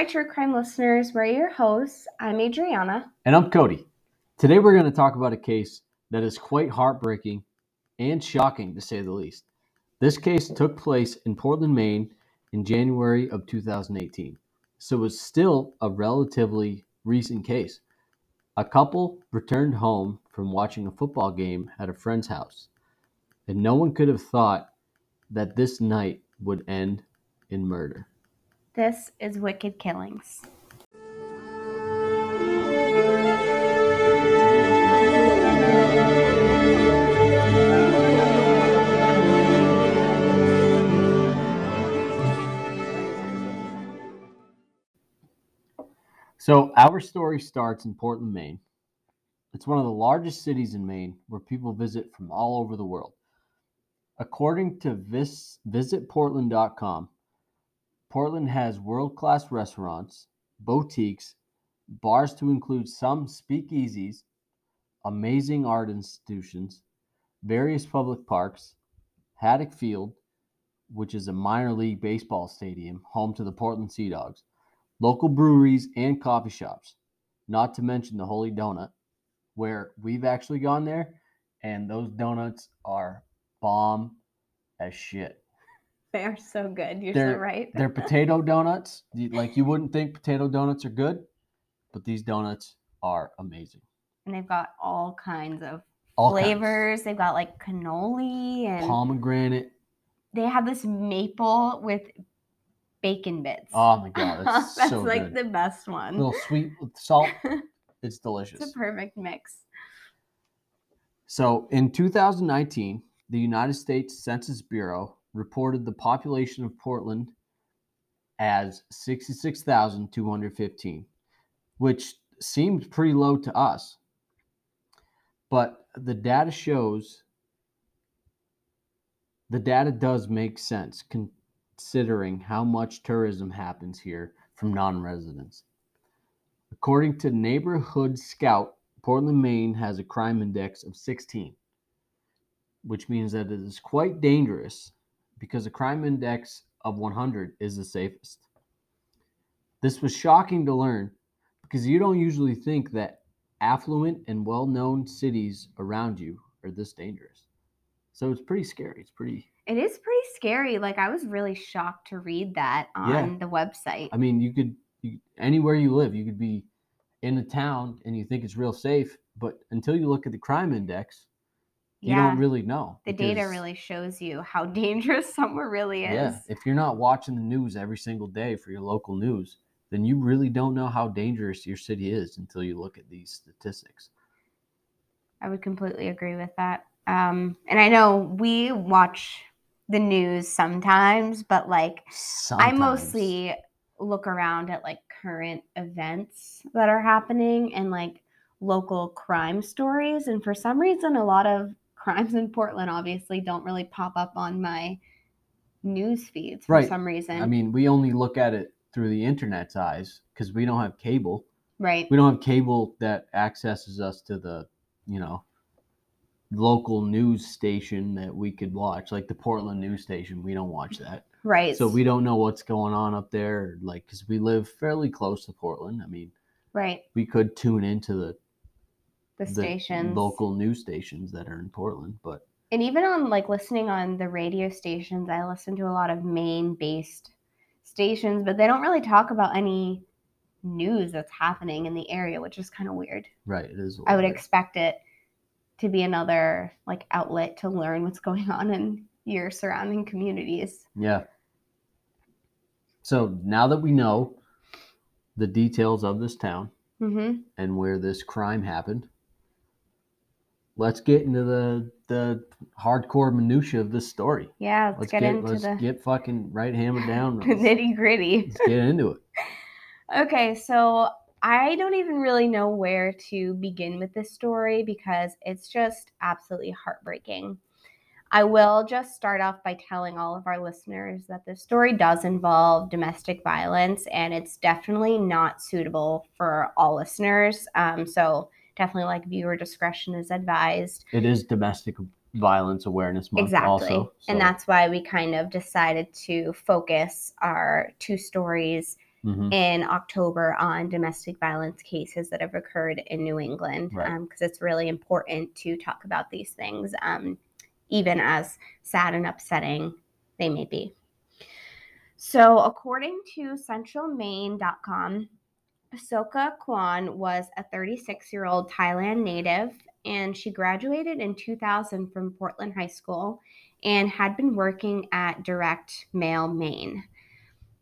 Hi, True Crime listeners. We're your hosts. I'm Adriana. And I'm Cody. Today we're going to talk about a case that is quite heartbreaking and shocking to say the least. This case took place in Portland, Maine in January of 2018. So it's still a relatively recent case. A couple returned home from watching a football game at a friend's house, and no one could have thought that this night would end in murder. This is Wicked Killings. So, our story starts in Portland, Maine. It's one of the largest cities in Maine where people visit from all over the world. According to vis- visitportland.com, Portland has world class restaurants, boutiques, bars to include some speakeasies, amazing art institutions, various public parks, Hadlock Field, which is a minor league baseball stadium home to the Portland Sea Dogs, local breweries and coffee shops, not to mention the Holy Donut, where we've actually gone there, and those donuts are bomb as shit. They are so good. You're They're, so right. they're potato donuts. Like you wouldn't think potato donuts are good, but these donuts are amazing. and they've got all kinds of All kinds. flavors. They've got like cannoli and pomegranate. they have this maple with bacon bits. Oh my god, that's, That's so like good. the best A one. little sweet with salt. It's delicious. It's a perfect mix. So in 2019, the United States Census Bureau reported the population of Portland as 66,215, which seemed pretty low to us. But the data shows the data does make sense considering how much tourism happens here from non residents. According to Neighborhood Scout, Portland, Maine has a crime index of 16, which means that it is quite dangerous because a crime index of 100 is the safest. This was shocking to learn because you don't usually think that affluent and well known cities around you are this dangerous. So it's pretty scary. It's pretty, It is pretty scary. Like I was really shocked to read that on Yeah. the website. I mean, you could, you, anywhere you live, you could be in a town and you think it's real safe, but until you look at the crime index, you yeah. don't really know. the data really shows you how dangerous somewhere really is. Yeah, if you're not watching the news every single day for your local news, then you really don't know how dangerous your city is until you look at these statistics. I would completely agree with that. Um, and I know we watch the news sometimes, but like I mostly look around at like current events that are happening and like local crime stories. And for some reason, a lot of crimes in Portland obviously don't really pop up on my news feeds for Right. some reason. I mean, we only look at it through the internet's eyes because we don't have cable. right. We don't have cable that accesses us to the, you know, local news station that we could watch, like the Portland news station. We don't watch that. Right. So we don't know what's going on up there, like, because we live fairly close to Portland. I mean, right. we could tune into the The stations. local news stations that are in Portland, but and even on like listening on the radio stations i listen to a lot of maine based stations but they don't really talk about any news that's happening in the area which is kind of weird right, it is. I would expect it to be another like outlet to learn what's going on in your surrounding communities Yeah. So now that we know the details of this town hmm and where this crime happened, let's get into the the hardcore minutia of this story. yeah let's, Let's get, get, into let's the get fucking right hammered down. Nitty gritty let's get into it. Okay, so I don't even really know where to begin with this story because it's just absolutely heartbreaking. I will just start off by telling all of our listeners that this story does involve domestic violence and it's definitely not suitable for all listeners. Um, so, definitely like viewer discretion is advised. It is domestic violence awareness month Exactly. also. And that's why we kind of decided to focus our two stories Mhm. in October on domestic violence cases that have occurred in New England because Right. it's really important to talk about these things, um, even as sad and upsetting they may be. So, according to centralmaine.com, Sokha Khuon was a 36 year old Thailand native and she graduated in 2000 from Portland High School and had been working at Direct Mail Maine.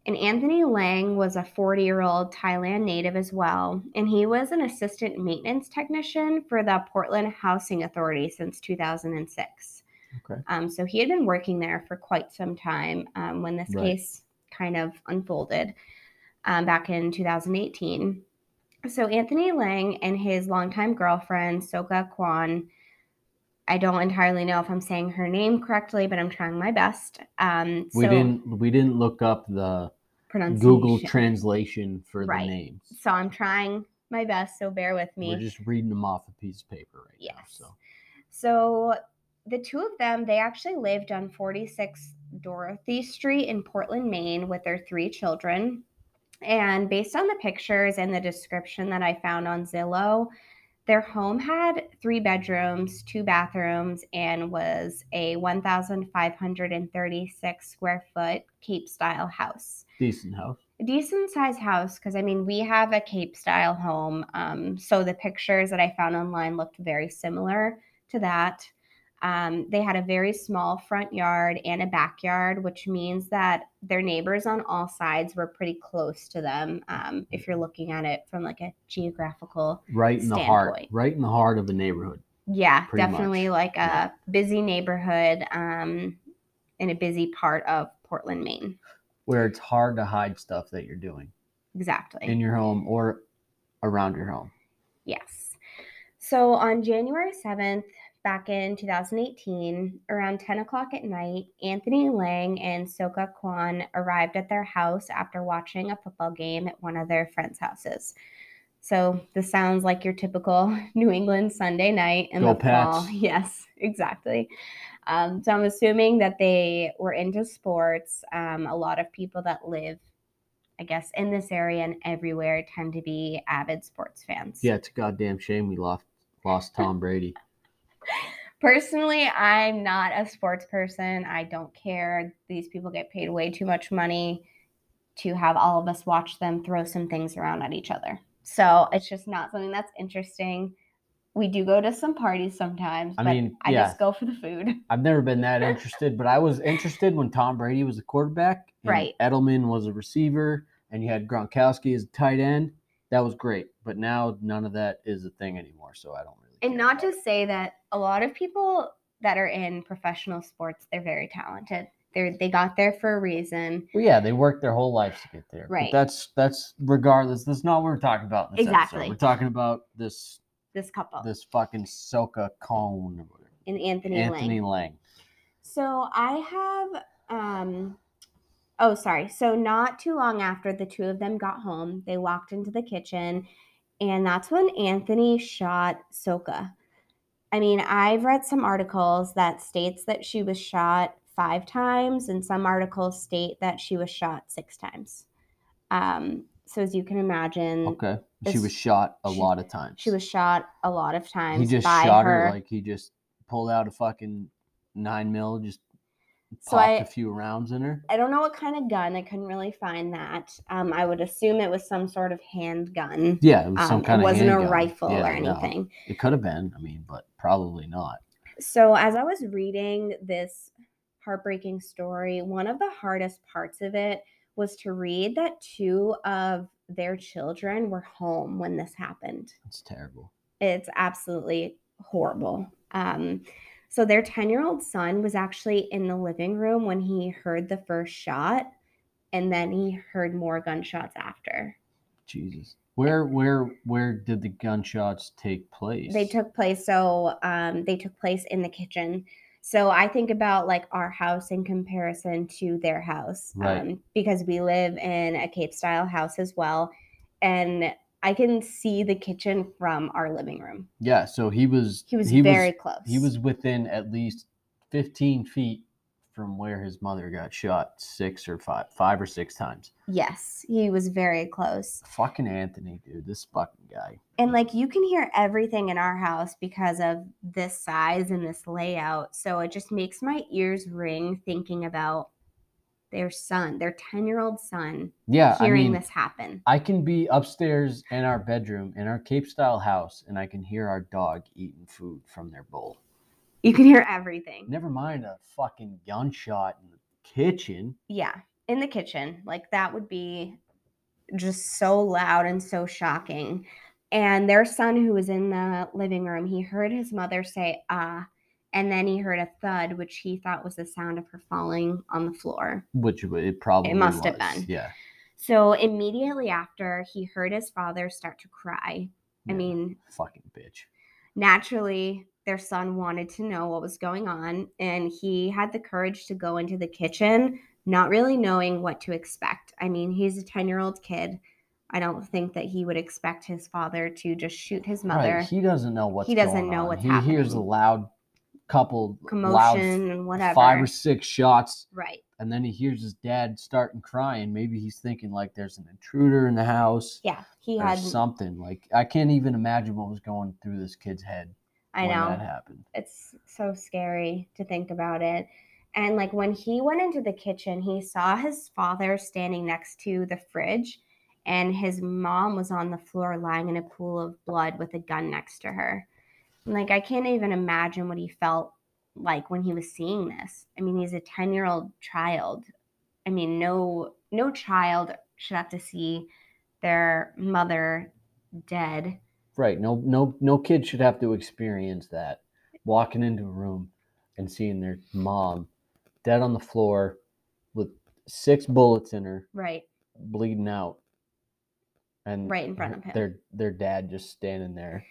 And Anthony Lang was a 40 year old Thailand native as well, and he was an assistant maintenance technician for the Portland Housing Authority since 2006. Okay. Um, so he had been working there for quite some time um, when this Right. case kind of unfolded um, back in 2018. So Anthony Lang and his longtime girlfriend, Sokha Khuon, I don't entirely know if I'm saying her name correctly, but I'm trying my best. Um, We so didn't we didn't look up the pronunciation. Google translation for Right. the names. So I'm trying my best, so bear with me. We're just reading them off a piece of paper right now. So So the two of them, they actually lived on 46 Dorothy Street in Portland, Maine with their three children. And based on the pictures and the description that I found on Zillow, their home had three bedrooms, two bathrooms, and was a 1,536 square foot Cape style house. decent house. a decent sized house because I mean we have a Cape style home. Um, so the pictures that I found online looked very similar to that. Um, they had a very small front yard and a backyard, which means that their neighbors on all sides were pretty close to them. Um, if you're looking at it from like a geographical, Right in the heart. Standpoint. Right in the heart of a neighborhood. yeah, definitely much, like a yeah. busy neighborhood um, in a busy part of Portland, Maine. Where it's hard to hide stuff that you're doing Exactly. in your home or around your home. Yes. So on January 7th, back in 2018, around 10 o'clock at night, Anthony Lang and Sokha Khuon arrived at their house after watching a football game at one of their friends' houses. So this sounds like your typical New England Sunday night in Go the fall. Yes, exactly. Um, so I'm assuming that they were into sports. Um, a lot of people that live, I guess, in this area and everywhere tend to be avid sports fans. Yeah, it's a goddamn shame we lost lost Tom Brady. Personally, I'm not a sports person. I don't care. These people get paid way too much money to have all of us watch them throw some things around at each other. So it's just not something that's interesting. We do go to some parties sometimes, I but mean, I yeah. just go for the food. I've never been that interested, but I was interested when Tom Brady was a quarterback. and Right. Edelman was a receiver, and you had Gronkowski as a tight end. That was great. But now none of that is a thing anymore. So I don't really. And not to say that a lot of people that are in professional sports, they're very talented. They're they got there for a reason. Well, yeah, they worked their whole lives to get there. but Right. that's that's regardless. That's not what we're talking about. In this Exactly. Episode. We're talking about this This couple this fucking Sokha Khuon. and Anthony, Anthony Lang. Lang. So I have um oh sorry. So not too long after the two of them got home, they walked into the kitchen and that's when Anthony shot Sokha. I mean, I've read some articles that states that she was shot 5 times and some articles state that she was shot 6 times. Um so as you can imagine, Okay, she was shot a she- lot of times. she was shot a lot of times. He just shot her. her like he just pulled out a fucking nine mil, just So I- a few rounds in her. I don't know what kind of gun. I couldn't really find that. Um, I would assume it was some sort of handgun. Yeah, it was some Um, kind it of. wasn't a rifle Yeah, or no. anything. It could have been. I mean, but probably not. So as I was reading this heartbreaking story, one of the hardest parts of it was to read that two of their children were home when this happened. It's terrible. It's absolutely horrible. Um, so their 10 year old son was actually in the living room when he heard the first shot, and then he heard more gunshots after. Jesus. Where where where did the gunshots take place? They took place, so um, they took place in the kitchen. So I think about like our house in comparison to their house, Right. um, because we live in a Cape style house as well, and I can see the kitchen from our living room. Yeah, so he was He was very close. he was within at least 15 feet from where his mother got shot six or five, five or six times. Yes, he was very close. Fucking Anthony, dude, this fucking guy. And like you can hear everything in our house because of this size and this layout. So it just makes my ears ring thinking about their son, their 10 year old son, Yeah, I hearing mean, this happen. I can be upstairs in our bedroom in our Cape style house, and I can hear our dog eating food from their bowl. You can hear everything. Never mind a fucking gunshot in the kitchen. Yeah, in the kitchen. Like that would be just so loud and so shocking. And their son, who was in the living room, he heard his mother say, ah, and then he heard a thud, which he thought was the sound of her falling on the floor. Which it probably it must have been. Yeah. So immediately after, he heard his father start to cry. I mean, fucking bitch. naturally their son wanted to know what was going on and he had the courage to go into the kitchen not really knowing what to expect i mean he's a 10 year old kid i don't think that he would expect his father to just shoot his mother Right. He doesn't know what's He doesn't know on. what's he hears a loud couple commotion and whatever five or six shots right and then he hears his dad starting crying. Maybe he's thinking like there's an intruder in the house yeah he had something. Like I can't even imagine what was going through this kid's head i when know that happened. it's so scary to think about it. And like when he went into the kitchen, he saw his father standing next to the fridge, and his mom was on the floor lying in a pool of blood with a gun next to her. Like I can't even imagine what he felt like when he was seeing this. I mean, he's a 10-year-old child. I mean, no no child should have to see their mother dead. Right. No no no kid should have to experience that. Walking into a room and seeing their mom dead on the floor with six bullets in her, Right. bleeding out. And Right in front of him. Their their dad just standing there.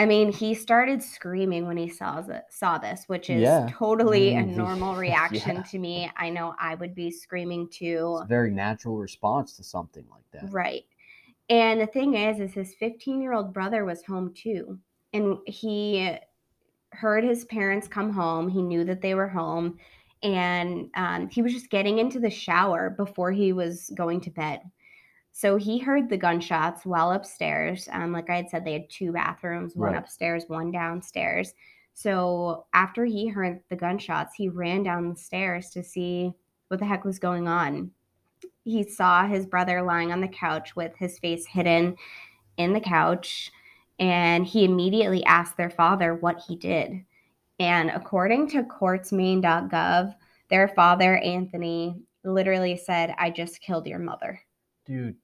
I mean, he started screaming when he saw th- saw this, which is Yeah. totally a Mm, normal reaction yeah. to me. I know I would be screaming It's too. a very natural response to something like that. Right. And the thing is, is his 15 year old brother was home too, and he heard his parents come home. He knew that they were home, and um, he was just getting into the shower before he was going to bed. So he heard the gunshots while upstairs. Um, like I had said, they had two bathrooms, one Right. upstairs, one downstairs. So after he heard the gunshots, he ran down the stairs to see what the heck was going on. He saw his brother lying on the couch with his face hidden in the couch, and he immediately asked their father what he did. And according to courtsmain.gov, their father, Anthony, literally said, I just killed your mother. Dude,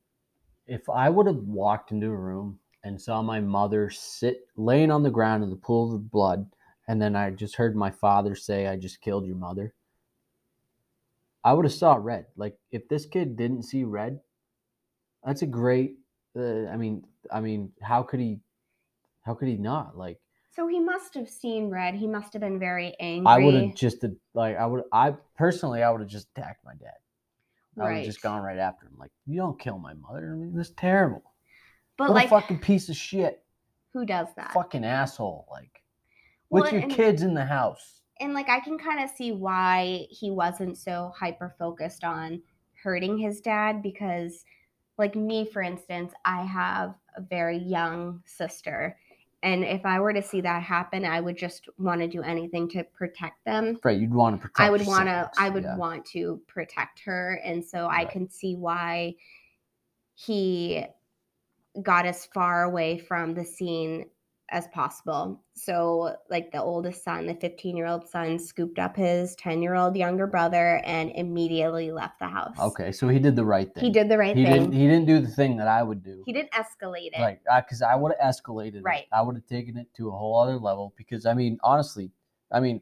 if I would have walked into a room and saw my mother sit laying on the ground in the pool of blood, and then I just heard my father say, I just killed your mother, I would have saw red. Like if this kid didn't see red, that's a great uh, I mean I mean, how could he how could he not? Like So he must have seen red. He must have been very angry. I would have just like I would I personally I would have just attacked my dad. I would have just gone right after him. Like, you don't kill my mother. I mean, that's terrible. But what like, a fucking piece of shit. who does that? Fucking asshole. Like, Well, with your and- kids in the house. and like I can kind of see why he wasn't so hyper focused on hurting his dad because like me for instance, I have a very young sister and if I were to see that happen, I would just want to do anything to protect them. Right. You'd want to protect I would want to I would yeah. want to protect her and so I can see why he got as far away from the scene as possible. So like the oldest son, the 15-year-old son scooped up his 10-year-old younger brother and immediately left the house. Okay. So he did the right thing. He did the right He thing. didn't, he didn't do the thing that I would do. he didn't escalate it. Like, because I would have escalated. it. Right. I would have taken it to a whole other level. Because, I mean, honestly, I mean,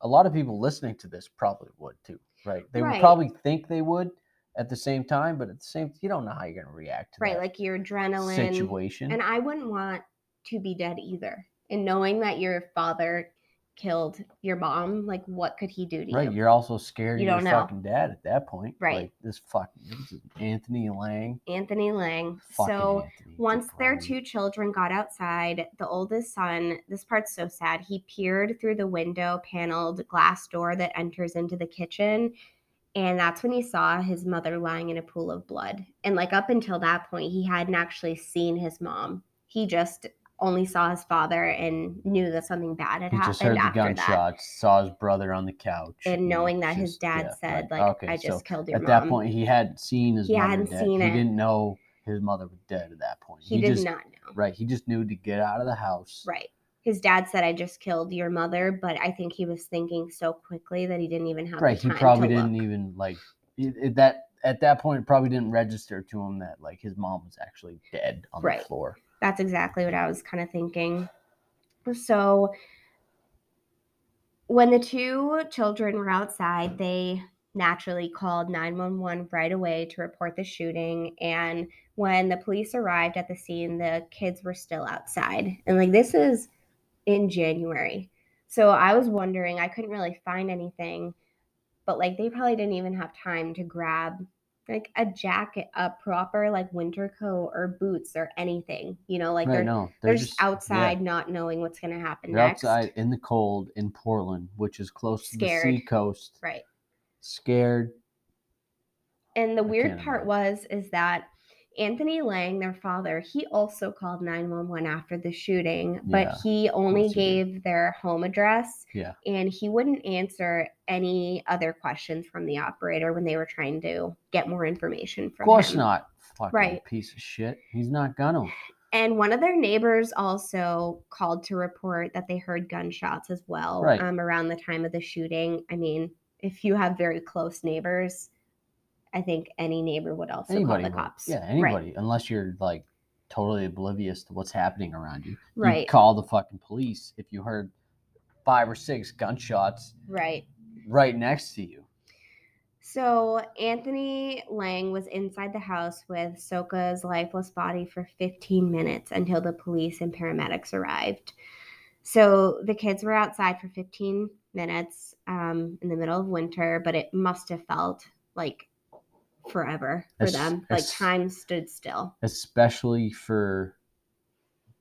a lot of people listening to this probably would too. Right. They would probably think they would at the same time, but at the same, you don't know how you're going to react to Right, like your adrenaline situation. And I wouldn't want to be dead either. And knowing that your father killed your mom, like what could he do to Right. you? Right. You're also scared You of don't know. fucking dad at that point. Right. Like this fucking this is Anthony Lang. Anthony Lang. Fucking so Anthony. once their two children got outside, the oldest son, this part's so sad, he peered through the window paneled glass door that enters into the kitchen. And that's when he saw his mother lying in a pool of blood. And like up until that point, he hadn't actually seen his mom. He just only saw his father and knew that something bad had He happened just heard the after that. gunshots, saw his brother on the couch, And knowing that his dad yeah, said, right. like, Okay, I so just killed your at mom. that point he hadn't seen his He mother hadn't dead. seen he it. didn't know his mother was dead at that point. he, did just not know. right. He just knew to get out of the house. Right. His dad said, I just killed your mother, but I think he was thinking so quickly that he didn't even have Right. He probably to didn't look. even like it, it- that at that point. It probably didn't register to him that like his mom was actually dead on Right. the floor. That's exactly what I was kind of thinking. So when the two children were outside, they naturally called 911 right away to report the shooting. And when the police arrived at the scene, the kids were still outside. And like this is in January. So I was wondering, I couldn't really find anything, but like they probably didn't even have time to grab like a jacket, a proper like winter coat or boots or anything. You know, like right. they're no, they're, just, yeah, outside not knowing what's going to happen They're next. outside in the cold in Portland, which is close to the sea coast. Right. Scared. And the I weird part was is that Anthony Lang, their father, he also called 911 after the shooting, but Yeah, he only course he did. gave their home address Yeah. and he wouldn't answer any other questions from the operator when they were trying to get more information from. Of course him. not. Fucking Right. piece of shit. He's not gonna. And one of their neighbors also called to report that they heard gunshots as well Right. um, around the time of the shooting. I mean, if you have very close neighbors, I think any neighbor would also Anybody. call the would. cops. Yeah, Right. anybody. Unless you're like totally oblivious to what's happening around you. You Right. call the fucking police if you heard five or six gunshots Right. right next to you. So Anthony Lang was inside the house with Sokha's lifeless body for 15 minutes until the police and paramedics arrived. So the kids were outside for 15 minutes um, in the middle of winter, but it must have felt like forever for Es- them. Like es- time stood still. Especially for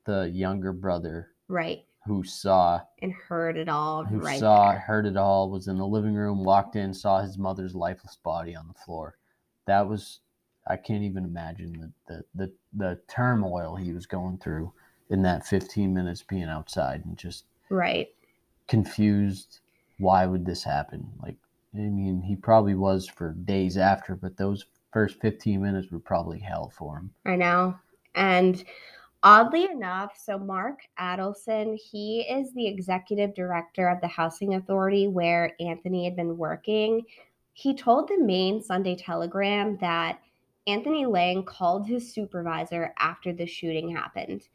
the younger brother Right. who saw And heard it all who right saw there. heard it all was in the living room walked in saw his mother's lifeless body on the floor that was i can't even imagine the the the, the turmoil he was going through in that 15 minutes being outside and just Right. confused why would this happen like i mean he probably was for days after but those first 15 minutes were probably hell for him I know. And oddly enough, so Mark Adelson, he is the executive director of the housing authority where Anthony had been working. He told the Maine Sunday Telegram that Anthony Lang called his supervisor after the shooting happened.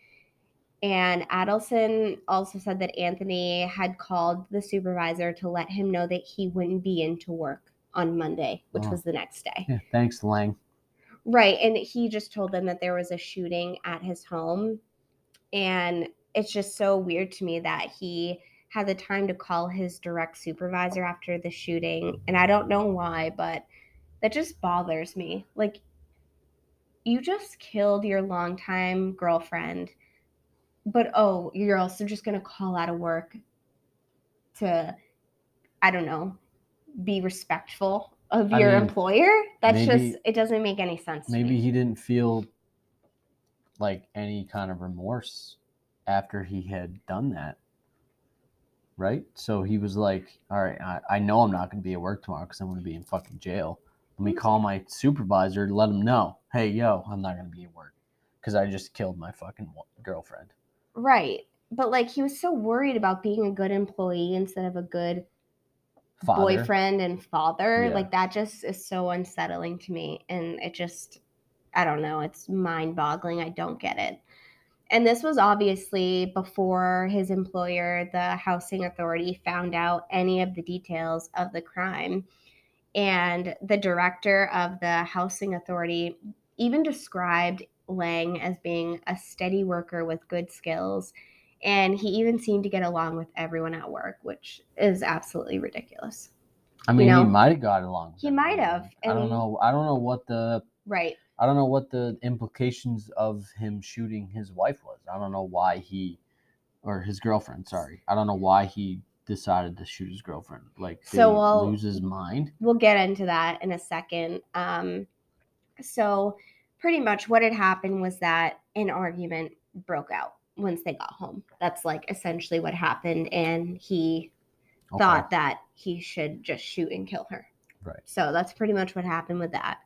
And Adelson also said that Anthony had called the supervisor to let him know that he wouldn't be into work on Monday, which Oh. was the next day. yeah thanks lang Right. And he just told them that there was a shooting at his home. And it's just so weird to me that he had the time to call his direct supervisor after the shooting. And I don't know why, but that just bothers me. Like, you just killed your longtime girlfriend, but oh, you're also just going to call out of work to, I don't know, be respectful of I your mean, employer. That's maybe- just, it doesn't make any sense. maybe he didn't feel like any kind of remorse after he had done that right so he was like all right i, I know i'm not going to be at work tomorrow because i'm going to be in fucking jail let me mm-hmm. call my supervisor to let him know hey yo i'm not going to be at work because i just killed my fucking girlfriend Right. But like he was so worried about being a good employee instead of a good Father. boyfriend and father. Yeah. Like that just is so unsettling to me. And it just, I don't know, it's mind boggling. I don't get it. And this was obviously before his employer, the housing authority, found out any of the details of the crime. And the director of the housing authority even described Lang as being a steady worker with good skills And he even seemed to get along with everyone at work, which is absolutely ridiculous. I mean, know, he might have got along. with he might have, I don't know. I don't know what the Right. I don't know what the implications of him shooting his wife was. I don't know why he or his girlfriend. Sorry, I don't know why he decided to shoot his girlfriend. Like, So, he well, lose his mind? we'll get into that in a second. Um, so, pretty much what had happened was that an argument broke out once they got home. That's like essentially what happened, and he Okay. thought that he should just shoot and kill her. Right. So that's pretty much what happened with that.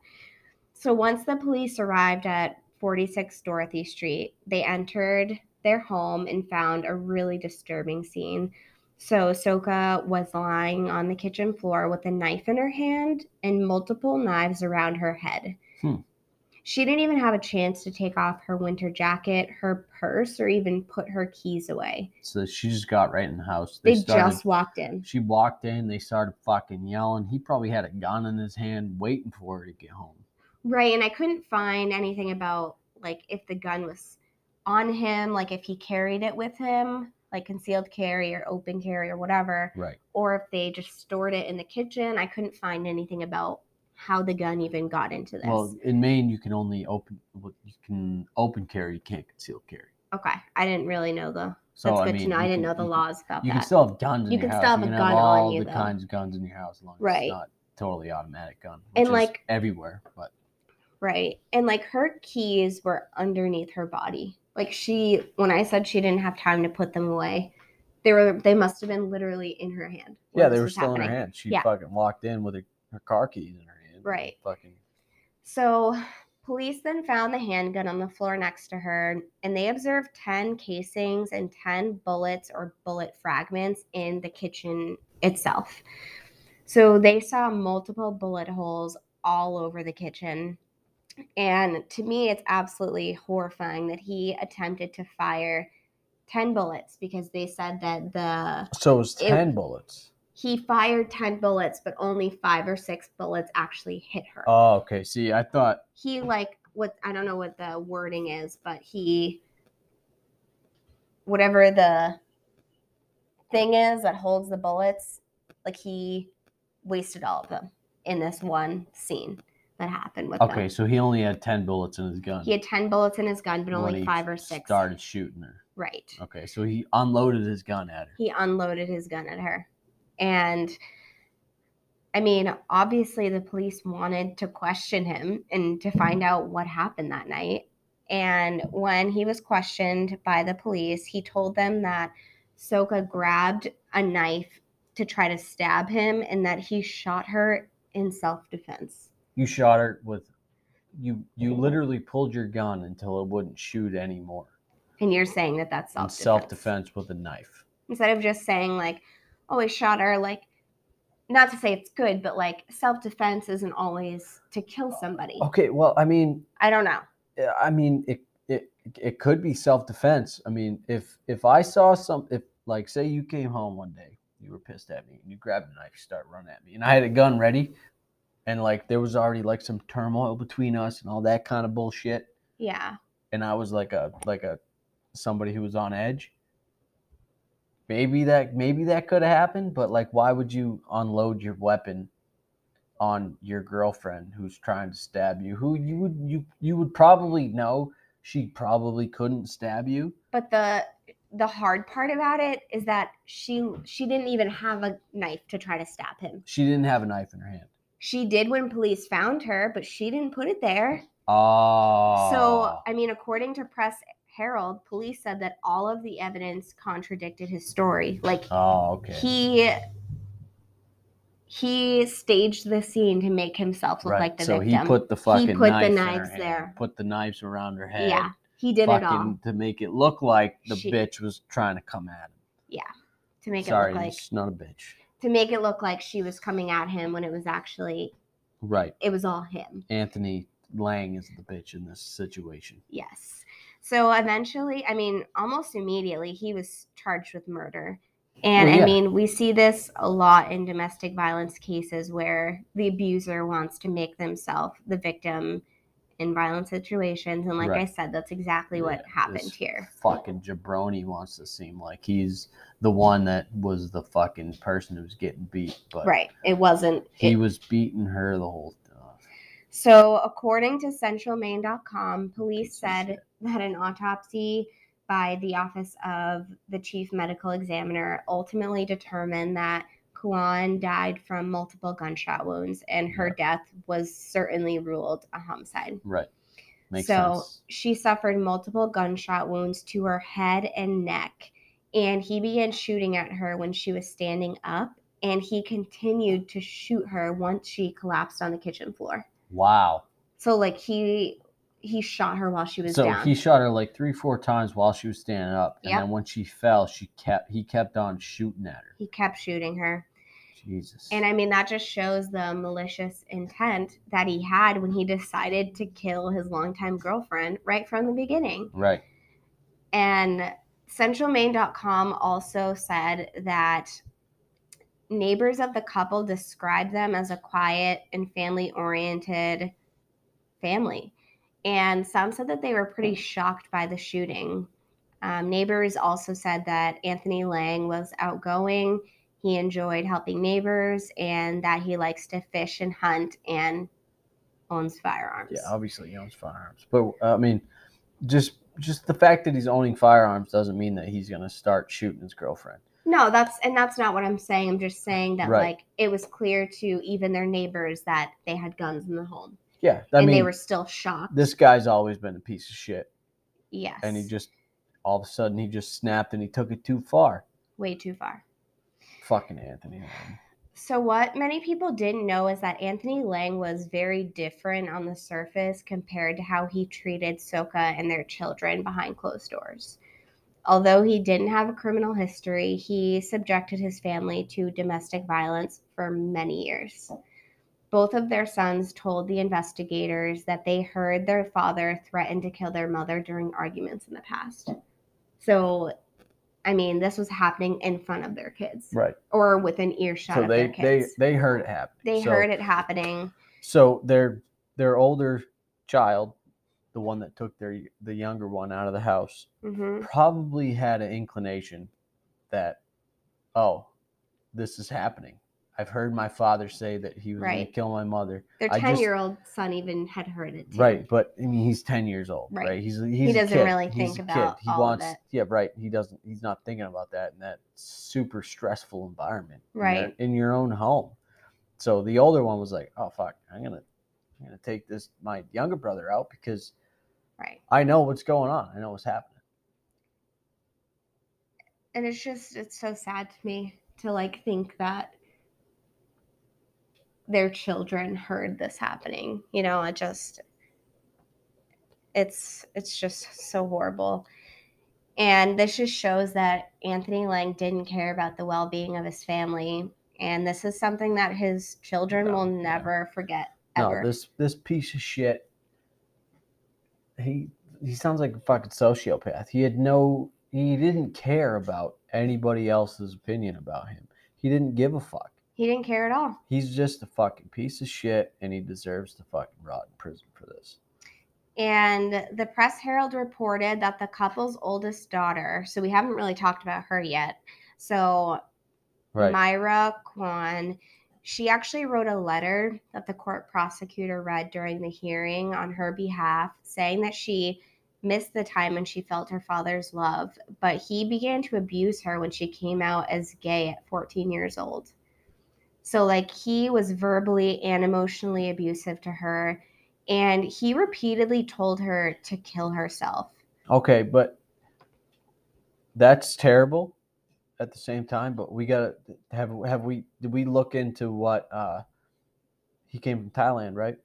So once the police arrived at 46 Dorothy Street, they entered their home and found a really disturbing scene. So Sokha was lying on the kitchen floor with a knife in her hand and multiple knives around her head. Hmm. She didn't even have a chance to take off her winter jacket, her purse, or even put her keys away. So she just got right in the house. They, started- just walked in. She walked in. They started fucking yelling. He probably had a gun in his hand, waiting for her to get home. Right, and I couldn't find anything about like if the gun was on him, like if he carried it with him, like concealed carry or open carry or whatever, Right. or if they just stored it in the kitchen. I couldn't find anything about how the gun even got into this. Well, in Maine, you can only open. what You can open carry. You can't conceal carry. okay, I didn't really know the. So That's I good mean, to know. I didn't can- know the laws about You that. can still have guns in You your can house. still have you a gun have on all you, the though. kinds of guns in your house, as long as Right. it's not totally automatic gun, And, like- everywhere. But Right. And like her keys were underneath her body. Like she when I said she didn't have time to put them away, they were they must have been literally in her hand. yeah, they were still in her happening. hand. She Yeah. fucking walked in with her, her car keys in her hand. Right. Fucking. So police then found the handgun on the floor next to her and they observed 10 casings and 10 bullets or bullet fragments in the kitchen itself. So they saw multiple bullet holes all over the kitchen. And to me, it's absolutely horrifying that he attempted to fire 10 bullets because they said that the So it was It- ten bullets. He fired 10 bullets, but only five or six bullets actually hit her. Oh, okay. See, I thought. He, like, what I don't know what the wording is, but he, whatever the thing is that holds the bullets, like, he wasted all of them in this one scene that happened with Okay, them. so he only had ten bullets in his gun. He had 10 bullets in his gun, but when only he five or six. Started shooting her. Right. Okay, so he unloaded his gun at her. he unloaded his gun at her. And I mean, obviously, the police wanted to question him and to find out what happened that night. And when he was questioned by the police, he told them that Sokha grabbed a knife to try to stab him and that he shot her in self defense. You shot her with. You you literally pulled your gun until it wouldn't shoot anymore. And you're saying that that's self defense. Self defense with a knife. instead of just saying like i shot her like not to say it's good but like self-defense isn't always to kill somebody Okay, well, I mean, i don't know I mean, it it it could be self defense. I mean, if if I saw some, if like say you came home one day, you were pissed at me, and you grabbed a knife, you start running at me, and I had a gun ready, and like there was already like some turmoil between us and all that kind of bullshit, yeah and I was like a like a somebody who was on edge. Maybe that maybe that could have happened, but like, why would you unload your weapon on your girlfriend who's trying to stab you? Who you would you you would probably know she probably couldn't stab you. but the the hard part about it is that she she didn't even have a knife to try to stab him She didn't have a knife in her hand. she did when police found her but she didn't put it there Oh, so i mean according to press herald police said that all of the evidence contradicted his story like oh, okay, he he staged the scene to make himself look right. like the so victim. he put the fucking he put the knife her knives hand, there. put the knives around her head. yeah, he did it all to make it look like the She- bitch was trying to come at him. Yeah, to make Sorry, it look like she's not a bitch. to make it look like she was coming at him when it was actually Right. it was all him. Anthony Lang is the bitch in this situation. Yes. So eventually, I mean, almost immediately, he was charged with murder. And Well, I mean, we see this a lot in domestic violence cases where the abuser wants to make themselves the victim in violent situations. And like I said, that's exactly what happened here. Fucking jabroni wants to seem like he's the one that was the fucking person who was getting beat, but Right. It wasn't. he it- was beating her the whole time. So, according to centralmaine.com, police said that an autopsy by the Office of the Chief Medical Examiner ultimately determined that Khuon died from multiple gunshot wounds and her Yeah. death was certainly ruled a homicide. Right. Makes so, sense. she suffered multiple gunshot wounds to her head and neck, and he began shooting at her when she was standing up, and he continued to shoot her once she collapsed on the kitchen floor. Wow. So like he he shot her while she was So down. he shot her like three, four times while she was standing up, and Yep. then when she fell, she kept he kept on shooting at her. he kept shooting her. Jesus. And I mean that just shows the malicious intent that he had when he decided to kill his longtime girlfriend right from the beginning. right. And centralmaine.com also said that neighbors of the couple described them as a quiet and family oriented family. And some said that they were pretty shocked by the shooting. Um, neighbors also said that Anthony Lang was outgoing, he enjoyed helping neighbors, and that he likes to fish and hunt and owns firearms. Yeah, obviously he owns firearms, but uh, I mean, just just the fact that he's owning firearms doesn't mean that he's gonna start shooting his girlfriend. No, that's and that's not what I'm saying. I'm just saying that Right. like it was clear to even their neighbors that they had guns in the home, Yeah, I and mean, they were still shocked. this guy's always been a piece of shit, yes, and he just all of a sudden he just snapped and he took it too far. way too far. Fucking Anthony. So what many people didn't know is that Anthony Lang was very different on the surface compared to how he treated Sokha and their children behind closed doors. Although he didn't have a criminal history, he subjected his family to domestic violence for many years. Both of their sons told the investigators that they heard their father threaten to kill their mother during arguments in the past. So, I mean, this was happening in front of their kids Right. or within earshot So of they they they heard it happen. They So- heard it happening. So their their older child, the one that took their the younger one out of the house, hmm probably had an inclination that, oh, this is happening. I've heard my father say that he was going to kill my mother. Their I ten year old son even had heard it too. Right, but I mean, he's ten years old, right? Right. He's he's a doesn't kid. really think about He all of wants, yeah, right. He doesn't. He's not thinking about that in that super stressful environment, in Right. in your own home. So the older one was like, "Oh fuck, I'm gonna, I'm gonna take this my younger brother out because Right. I know what's going on. I know what's happening." And it's just it's so sad to me to like think that their children heard this happening. You know, it just it's it's just so horrible. And this just shows that Anthony Lang didn't care about the well-being of his family and this is something that his children No, will never forget ever. No, this this piece of shit. He he sounds like a fucking sociopath. He had no. He didn't care about anybody else's opinion about him. He didn't give a fuck. he didn't care at all. He's just a fucking piece of shit, and he deserves to fucking rot in prison for this. And the Press Herald reported that the couple's oldest daughter, so we haven't really talked about her yet. So Right. Myra Khuon, she actually wrote a letter that the court prosecutor read during the hearing on her behalf, saying that she missed the time when she felt her father's love, but he began to abuse her when she came out as gay at 14 years old. So, like, he was verbally and emotionally abusive to her, and he repeatedly told her to kill herself. okay, but that's terrible. At the same time, but we gotta have have we did we look into what uh he came from Thailand, right?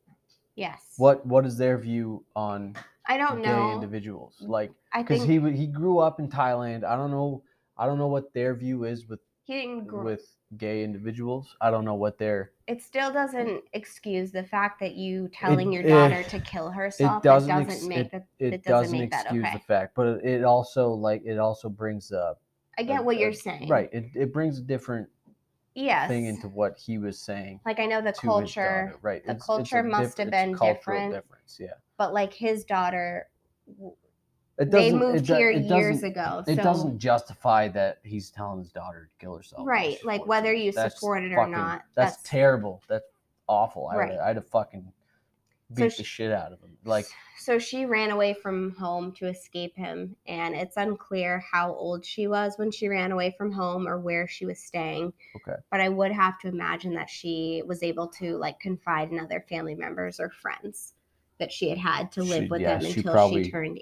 Yes. What what is their view on I don't gay know. individuals? Like I because he he grew up in Thailand. I don't know. I don't know what their view is with he didn't grow with gay individuals. I don't know what their it still doesn't excuse the fact that you telling your eh, daughter to kill herself. it doesn't. doesn't ex- make it, the, it, it doesn't doesn't make that excuse okay. the fact, but it, it also like it also brings up I get a- what you're saying. right. It it brings a different yes. thing into what he was saying like I know the culture. Right. the It's- it's a culture must have it's a been different. Difference. Yeah. but like his daughter, It they moved it here it years ago. It so doesn't justify that he's telling his daughter to kill herself. Right, like, whether you support it or fucking- not, That's, that's- terrible. That's awful. I Right. would, I'd have fucking So beat the shit out of him. Like, so she ran away from home to escape him, and it's unclear how old she was when she ran away from home or where she was staying. Okay. But I would have to imagine that she was able to like confide in other family members or friends that she had had to live She- with yeah, them she until probably- she turned.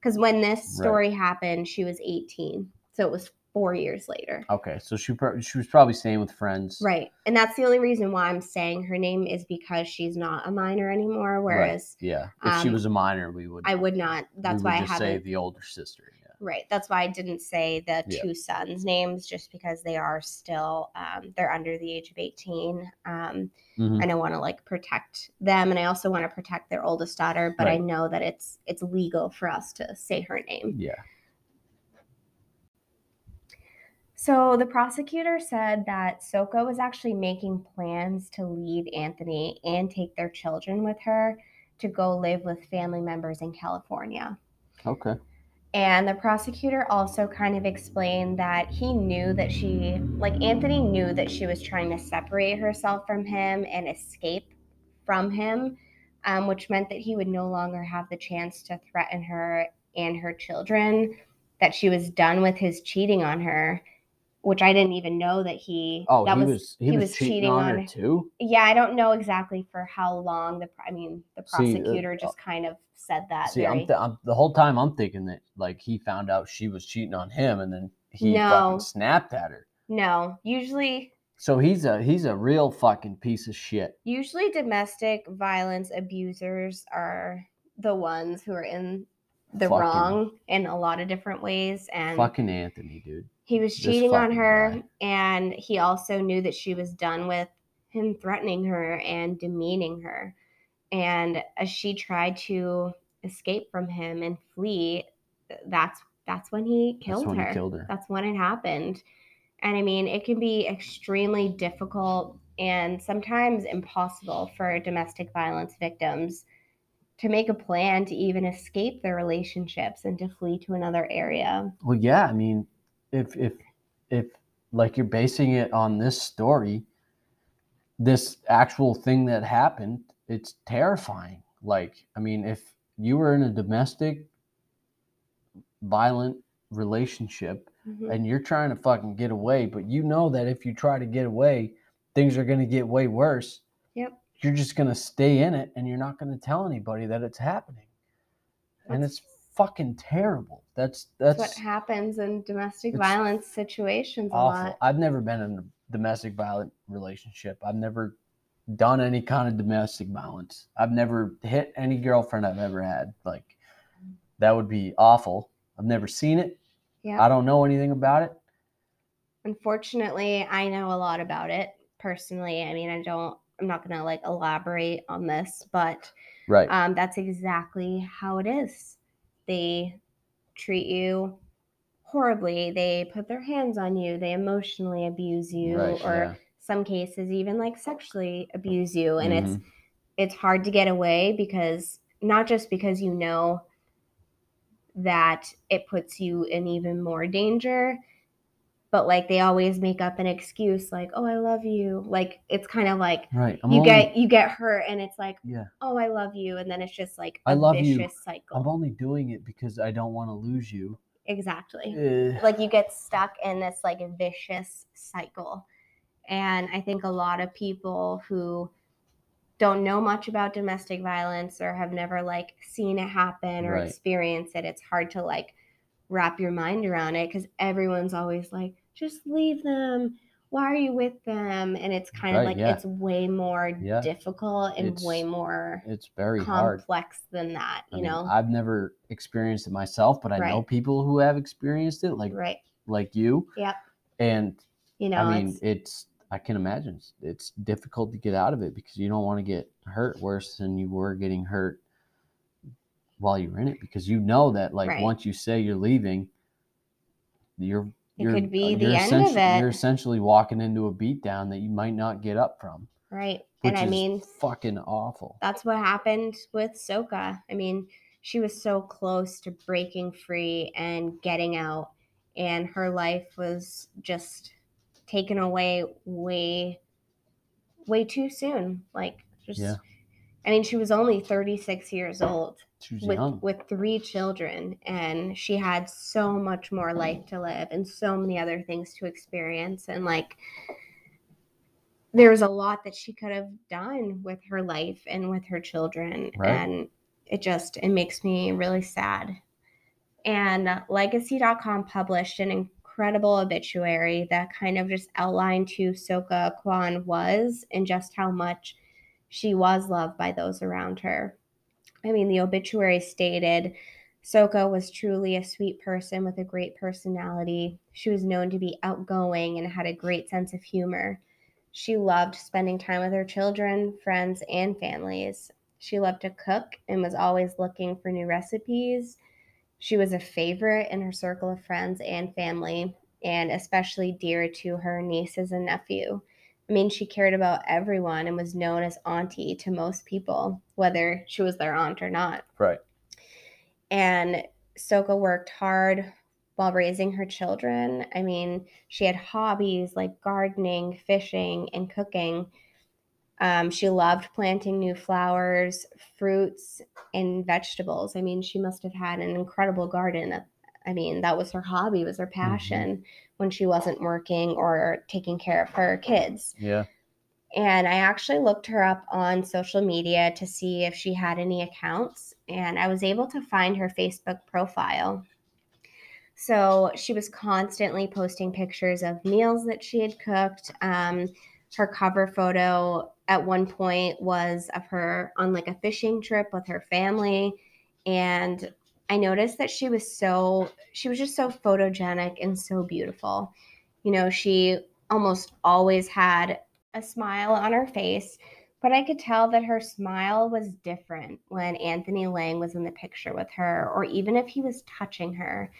Because when this Right. story happened, she was 18, so it was four years later. okay, so she pro- she was probably staying with friends. Right. And that's the only reason why I'm saying her name is because she's not a minor anymore. Right. Whereas Yeah. If she um, was a minor, we would. I would not. That's why I just say the older sister. Yeah. Right. That's why I didn't say the Yeah. two sons' names, just because they are still um, they're under the age of eighteen, um, Mhm. and I want to like protect them, and I also want to protect their oldest daughter. But I know that it's it's legal for us to say her name. Yeah. So the prosecutor said that Sokha was actually making plans to leave Anthony and take their children with her to go live with family members in California. Okay. And the prosecutor also kind of explained that he knew that she, like Anthony knew that she was trying to separate herself from him and escape from him, um, which meant that he would no longer have the chance to threaten her and her children, that she was done with his cheating on her, which I didn't even know that he. Oh, that he was, he, was, cheating, on her too. Yeah, I don't know exactly for how long. The I mean, the See, uh, prosecutor just kind of said that. See, very, I'm, th- I'm the whole time I'm thinking that like he found out she was cheating on him, and then he No. fucking snapped at her. no, usually So he's a he's a real fucking piece of shit. usually domestic violence abusers are the ones who are in the Fucking- wrong in a lot of different ways and Fucking Anthony, dude. He was cheating on her guy. and he also knew that she was done with him threatening her and demeaning her and as she tried to escape from him and flee that's that's when he killed That's when her he killed her. that's when it happened. And I mean, it can be extremely difficult and sometimes impossible for domestic violence victims to make a plan to even escape their relationships and to flee to another area. Well, yeah, I mean, if if if like you're basing it on this story, this actual thing that happened, it's terrifying. Like, I mean, if you were in a domestic violent relationship Mhm. and you're trying to fucking get away, but you know that if you try to get away, things are going to get way worse. Yep. You're just going to stay in it and you're not going to tell anybody that it's happening. and it's fucking terrible. That's That's that's, what happens in domestic violence situations a awful. lot. I've never been in a domestic violent relationship. I've never done any kind of domestic violence. I've never hit any girlfriend I've ever had. Like that would be awful. I've never seen it. Yeah. I don't know anything about it. Unfortunately, I know a lot about it personally. I mean, I don't I'm not going to like elaborate on this, but Right. um, that's exactly how it is. They treat you horribly. They put their hands on you. They emotionally abuse you, Right, or yeah. some cases even like sexually abuse you. And it's Mhm. it's hard to get away because not just because you know that it puts you in even more danger but like they always make up an excuse like oh i love you like it's kind of like right. I'm you only, get you get hurt and it's like yeah. oh i love you and then it's just like I a love vicious you. cycle I'm only doing it because I don't want to lose you. exactly Eh, like you get stuck in this like vicious cycle and i think a lot of people who don't know much about domestic violence or have never like seen it happen or Right. experienced it it's hard to like wrap your mind around it because everyone's always like just leave them why are you with them and it's kind of like yeah. it's way more Yeah. difficult and way more it's very hard. complex than that I you mean, know I've never experienced it myself, but I know people who have experienced it, like right like you. Yep. And you know I mean, it's, it's I can imagine it's, it's difficult to get out of it because you don't want to get hurt worse than you were getting hurt while you're in it because you know that like Right. once you say you're leaving, you're it You're- could be the end of essentially- You're essentially walking into a beatdown that you might not get up from, Right. which And I is mean, fucking awful. that's what happened with Sokha. I mean, she was so close to breaking free and getting out, and her life was just taken away way, way too soon. Like, just, Yeah. I mean, she was only 36 years old with, young. with three children, and she had so much more life to live and so many other things to experience. And like, there's a lot that she could have done with her life and with her children Right. and it just it makes me really sad and legacy.com published an incredible obituary that kind of just outlined who Sokha Khuon was and just how much she was loved by those around her i mean the obituary stated Sokha was truly a sweet person with a great personality she was known to be outgoing and had a great sense of humor she loved spending time with her children, friends, and families. She loved to cook and was always looking for new recipes. She was a favorite in her circle of friends and family, and especially dear to her nieces and nephew. I mean, she cared about everyone and was known as Auntie to most people, whether she was their aunt or not. Right. And Sokha worked hard while raising her children. I mean, she had hobbies like gardening, fishing, and cooking. Um, she loved planting new flowers, fruits, and vegetables. I mean, she must have had an incredible garden. I mean, that was her hobby, was her passion when she wasn't working or taking care of her kids. Yeah. And I actually looked her up on social media to see if she had any accounts, and I was able to find her Facebook profile. So she was constantly posting pictures of meals that she had cooked. Um, her cover photo at one point was of her on like a fishing trip with her family. And I noticed that she was so, she was just so photogenic and so beautiful. You know, she almost always had a smile on her face, but I could tell that her smile was different when Anthony Lang was in the picture with her, or even if he was touching her.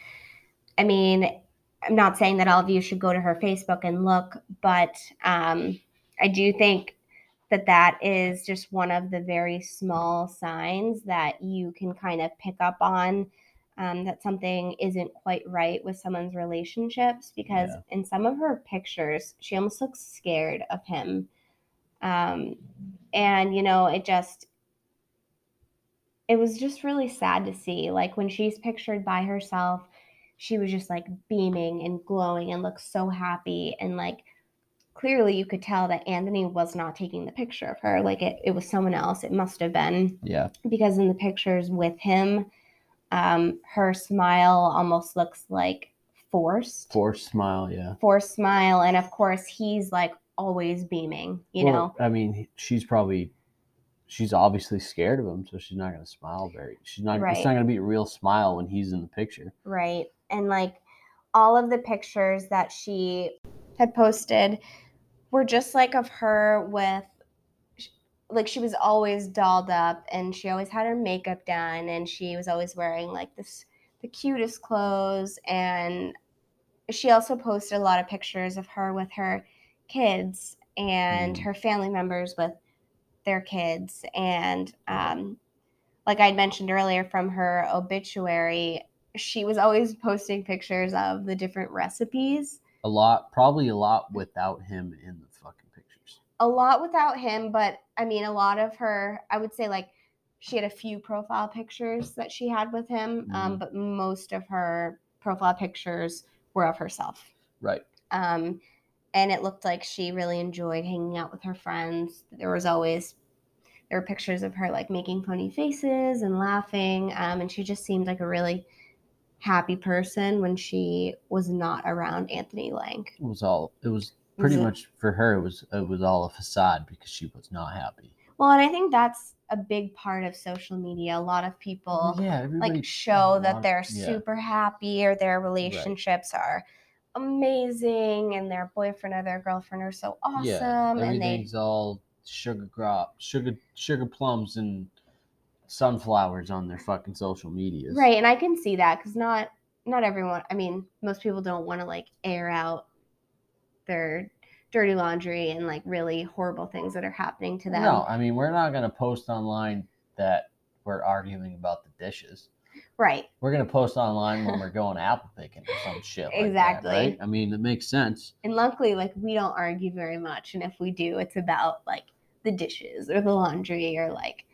I mean, I'm not saying that all of you should go to her Facebook and look, but um, I do think that that is just one of the very small signs that you can kind of pick up on um, that something isn't quite right with someone's relationships because Yeah. in some of her pictures, she almost looks scared of him. Um, and, you know, it just, it was just really sad to see. Like when she's pictured by herself, she was just like beaming and glowing and looks so happy and like clearly you could tell that Anthony was not taking the picture of her like it, it was someone else it must have been Yeah. because in the pictures with him um her smile almost looks like forced Forced smile. Yeah. forced smile and of course he's like always beaming you Well, know I mean, she's probably, she's obviously scared of him, so she's not going to smile very. She's not. Right. It's not going to be a real smile when he's in the picture. right and like all of the pictures that she had posted were just like of her with like she was always dolled up and she always had her makeup done and she was always wearing like this the cutest clothes and she also posted a lot of pictures of her with her kids and Mm. her family members with their kids and um, like i'd mentioned earlier from her obituary she was always posting pictures of the different recipes A lot, probably a lot without him in the fucking pictures. a lot without him, but I mean, a lot of her, I would say, like, she had a few profile pictures that she had with him, um, Mhm. but most of her profile pictures were of herself. Right. Um, and it looked like she really enjoyed hanging out with her friends. There was always, there were pictures of her, like, making funny faces and laughing, um, and she just seemed like a really happy person when she was not around Anthony Lang. It was all. It was pretty Was it- much for her. It was. It was all a facade because she was not happy. Well, and I think that's a big part of social media. A lot of people yeah. Like show that they're yeah. super happy or their relationships are amazing and their boyfriend or their girlfriend are so awesome Yeah, and they everything's all sugar crop, sugar sugar plums and sunflowers on their fucking social medias. right and i can see that because not not everyone. I mean, most people don't want to like air out their dirty laundry and like really horrible things that are happening to them. No, I mean we're not gonna post online that we're arguing about the dishes. Right. We're gonna post online when we're going apple picking or some shit. Like Exactly. That, right? I mean, it makes sense. And luckily, like we don't argue very much. And if we do, it's about like the dishes or the laundry or like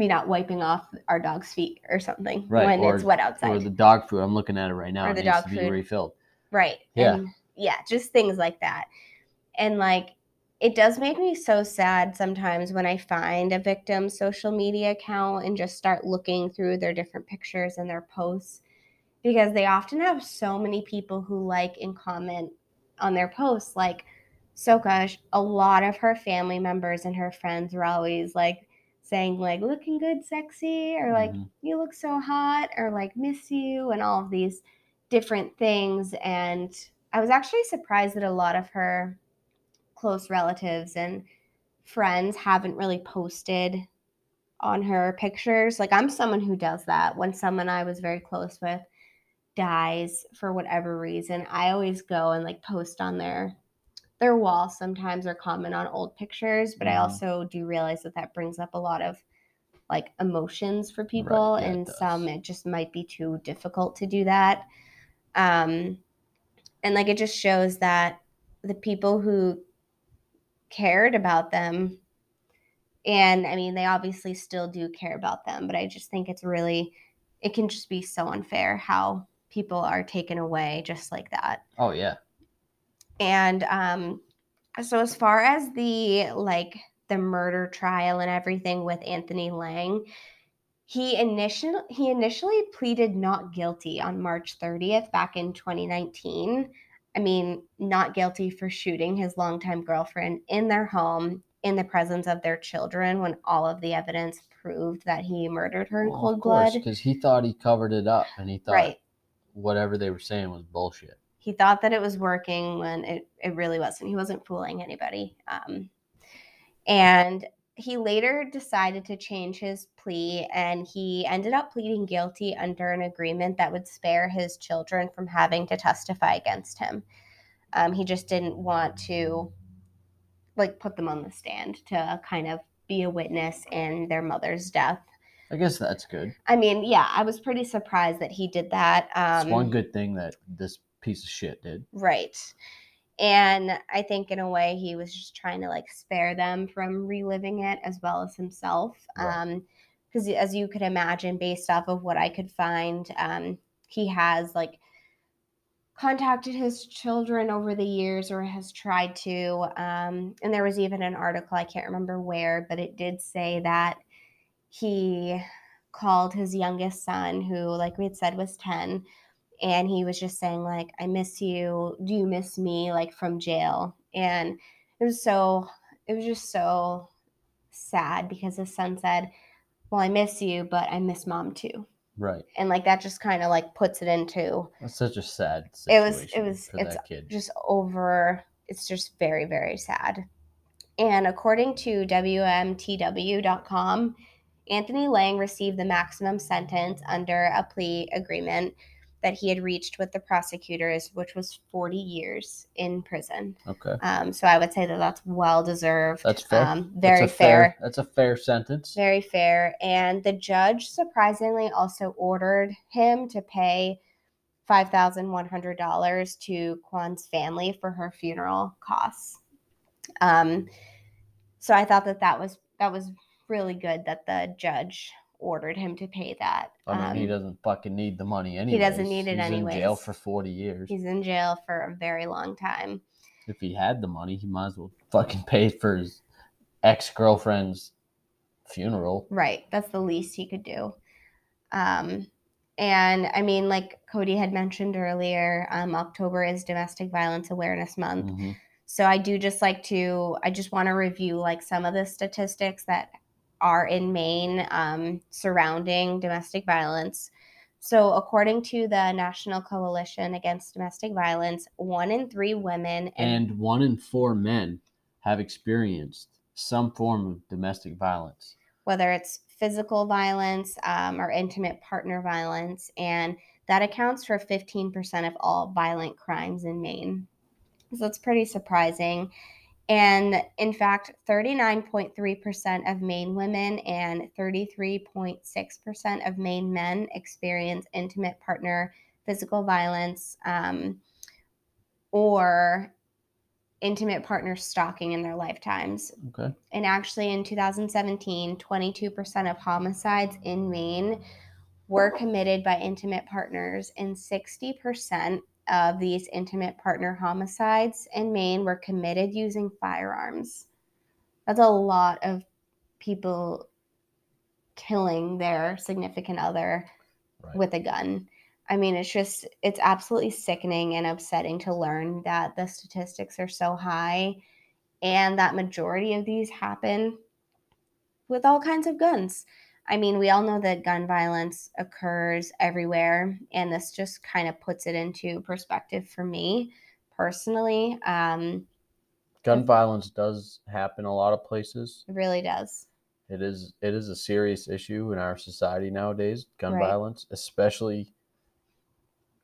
me not wiping off our dog's feet or something Right, when or- it's wet outside. Or the dog food. I'm looking at it right now. Or the dog food. refilled. Right. Yeah. And yeah, just things like that. And like it does make me so sad sometimes when I find a victim's social media account and just start looking through their different pictures and their posts because they often have so many people who like and comment on their posts like Sokha, a lot of her family members and her friends were always like saying like looking good sexy or like Mhm. you look so hot or like miss you and all of these different things and i was actually surprised that a lot of her close relatives and friends haven't really posted on her pictures like i'm someone who does that when someone i was very close with dies for whatever reason i always go and like post on their their wall sometimes are common on old pictures but i Mhm. also do realize that that brings up a lot of like emotions for people yeah, and does. some it just might be too difficult to do that um and like it just shows that the people who cared about them and i mean they obviously still do care about them but i just think it's really it can just be so unfair how people are taken away just like that Oh yeah. And um so as far as the like the murder trial and everything with Anthony Lang, he initially he initially pleaded not guilty on March 30th back in 2019. I mean, not guilty for shooting his longtime girlfriend in their home in the presence of their children when all of the evidence proved that he murdered her in cold blood. Because he thought he covered it up, and he thought Right. whatever they were saying was bullshit. He thought that it was working when it, it really wasn't. He wasn't fooling anybody. Um, and he later decided to change his plea and he ended up pleading guilty under an agreement that would spare his children from having to testify against him. Um, he just didn't want to like put them on the stand to kind of be a witness in their mother's death. I guess that's good. I mean, yeah, I was pretty surprised that he did that. Um, it's one good thing that this piece of shit did. Right. And I think in a way he was just trying to like spare them from reliving it as well as himself. Right. Um because as you could imagine based off of what I could find, um he has like contacted his children over the years or has tried to um and there was even an article I can't remember where, but it did say that he called his youngest son who like we had said was 10 and he was just saying like i miss you. Do you miss me like from jail? And it was so it was just so sad because his son said well i miss you but i miss mom too. Right. and like that just kind of like puts it into That's such a sad It was- it was- it's just over it's just very very sad. And according to wmtw.com anthony lang received the maximum sentence under a plea agreement that he had reached with the prosecutors which was 40 years in prison Okay. um, so i would say that that's well deserved That's fair. um, That's very fair That's a fair sentence. very fair. And the judge surprisingly also ordered him to pay $5,100 to Khuon's family for her funeral costs. Um, so I thought that that was that was really good that the judge ordered him to pay that. I mean, he Um, doesn't fucking need the money anyway. He doesn't need it anyway. He's in jail for 40 years. He's in jail for a very long time. if he had the money, he might as well fucking pay for his ex girlfriend's funeral. Right. That's the least he could do. Um, and I mean, like Cody had mentioned earlier, um, October is Domestic Violence Awareness Month. Mhm. So I do just like to, I just want to review like some of the statistics that are in Maine um, surrounding domestic violence. So, according to the National Coalition Against Domestic Violence, one in three women And one in four men have experienced some form of domestic violence. whether it's physical violence um, or intimate partner violence. And that accounts for 15% of all violent crimes in Maine. So it's pretty surprising. And in fact, 39.3% of Maine women and 33.6% of Maine men experience intimate partner physical violence um, or intimate partner stalking in their lifetimes. Okay. And actually, in 2017, 22% of homicides in Maine were committed by intimate partners, and 60% of these intimate partner homicides in Maine were committed using firearms. That's a lot of people killing their significant other Right. with a gun. I mean, it's just, it's absolutely sickening and upsetting to learn that the statistics are so high and that majority of these happen with all kinds of guns. I mean, we all know that gun violence occurs everywhere, and this just kind of puts it into perspective for me personally. Um, Gun violence does happen a lot of places. it really does. It is it is a serious issue in our society nowadays. Gun Right. violence, especially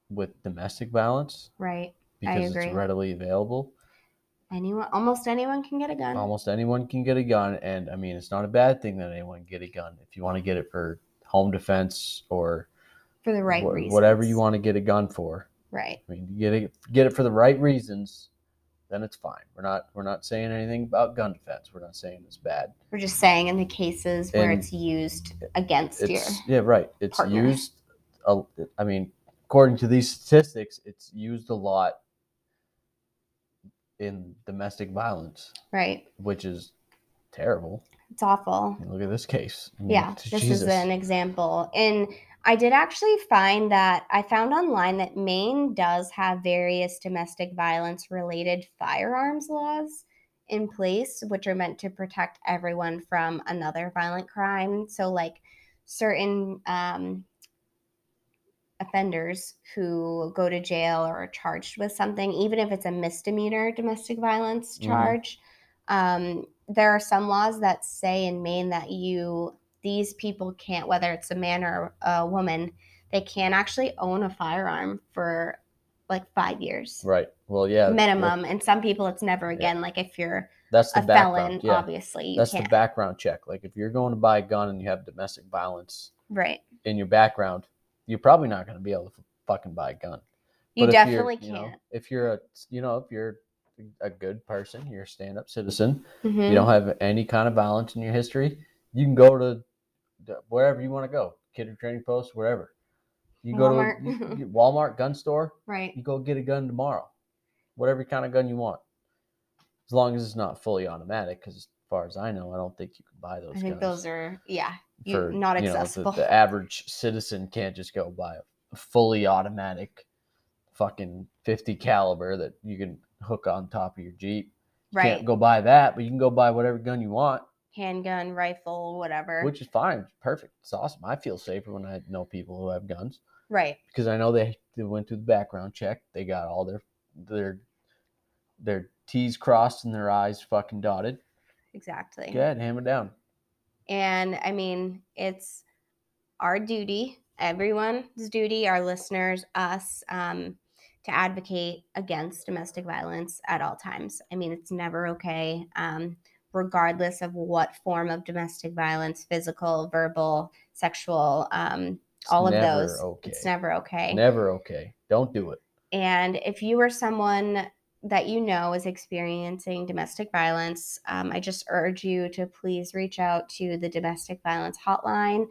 with domestic violence, Right. because agree. it's readily available. Anyone, almost anyone can get a gun. Almost anyone can get a gun, and I mean, it's not a bad thing that anyone get a gun if you want to get it for home defense or for the right wha- reasons. whatever you want to get a gun for. Right. I mean, you get it get it for the right reasons, then it's fine. We're not we're not saying anything about gun defense. We're not saying it's bad. We're just saying in the cases where And it's used against you. It's yeah, right. It's partner. used. A, I mean, according to these statistics, it's used a lot in domestic violence, Right. which is terrible. It's awful. Mean, look at this case. I mean, Yeah, this is an example. And I did actually find that I found online that Maine does have various domestic violence related firearms laws in place, which are meant to protect everyone from another violent crime. So, like certain um, offenders who go to jail or are charged with something, even if it's a misdemeanor domestic violence Mhm. charge, um, there are some laws that say in Maine that you these people can't, whether it's a man or a woman, they can't actually own a firearm for like five years Right. Well, yeah. minimum. And some people, it's never again. Like if you're That's the a background. felon, yeah. obviously you That's can't. the background check. Like if you're going to buy a gun and you have domestic violence right. in your background, you're probably not going to be able to fucking buy a gun. You But if you're, definitely you know, can't. if you're a, you know, if you're a good person, you're a stand-up citizen, Mhm. you don't have any kind of violence in your history, you can go to wherever you want to go, Kittery Trading Post, wherever. You can go Walmart. to a, Walmart gun store. right. You go get a gun tomorrow, whatever kind of gun you want, as long as it's not fully automatic. Because as far as I know, I don't think you can buy those. I think guns those are yeah, you, for not you know, the- accessible. the, average citizen can't just go buy a fully automatic, fucking fifty caliber that you can hook on top of your Jeep. You right. can't go buy that, but you can go buy whatever gun you want, Handgun, rifle, whatever. which is fine. It's perfect. It's awesome. I feel safer when I know people who have guns right. because I know they, they went through the background check. They got all their their their T's crossed and their I's fucking dotted. Exactly. Go ahead, hammer down. And I mean, it's our duty, everyone's duty, our listeners, us, um, to advocate against domestic violence at all times. I mean, it's never okay, um, regardless of what form of domestic violence physical, verbal, sexual, um, all of those. Okay. It's never okay. Never okay. Don't do it. And if you are someone that you know is experiencing domestic violence, um, I just urge you to please reach out to the domestic violence hotline,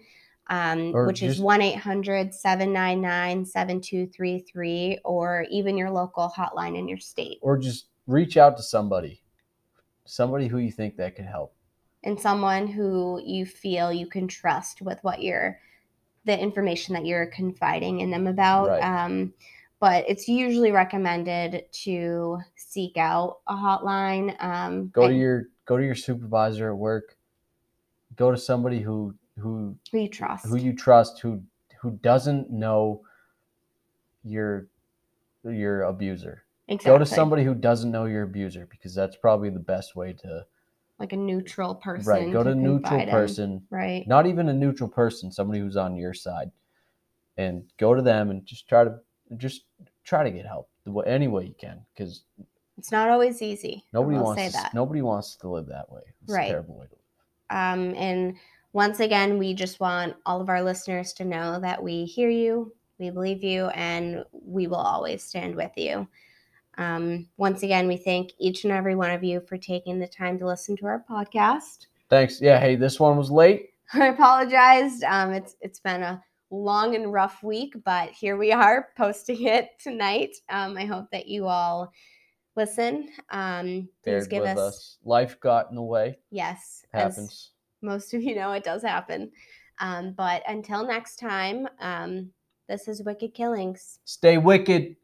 um, which is 1 800 799 7233, or even your local hotline in your state. Or just reach out to somebody, somebody who you think that could help. And someone who you feel you can trust with what you're, the information that you're confiding in them about. Right. Um, but it's usually recommended to seek out a hotline. Um, Go to and your go to your supervisor at work. Go to somebody who who who you trust. who you trust who who doesn't know your your abuser. exactly. Go to somebody who doesn't know your abuser because that's probably the best way to like a neutral person. right. Go to a neutral confide in. person, Right. not even a neutral person, somebody who's on your side. and go to them and just try to just try to get help any way you can because It's not always easy. Nobody wants say to, that. nobody wants to live that way. It's Right. a terrible way to live. Um, and once again, we just want all of our listeners to know that we hear you, we believe you, and we will always stand with you. Um, once again, we thank each and every one of you for taking the time to listen to our podcast. Thanks. Yeah. Hey, this one was late. I apologize. Um, it's it's been a long and rough week, but here we are posting it tonight. Um, I hope that you all listen. Um, please Bared give with us, us. Life got in the way. yes, as Happens. most of you know, it does happen. Um, but until next time, um, this is Wicked Killings. Stay wicked.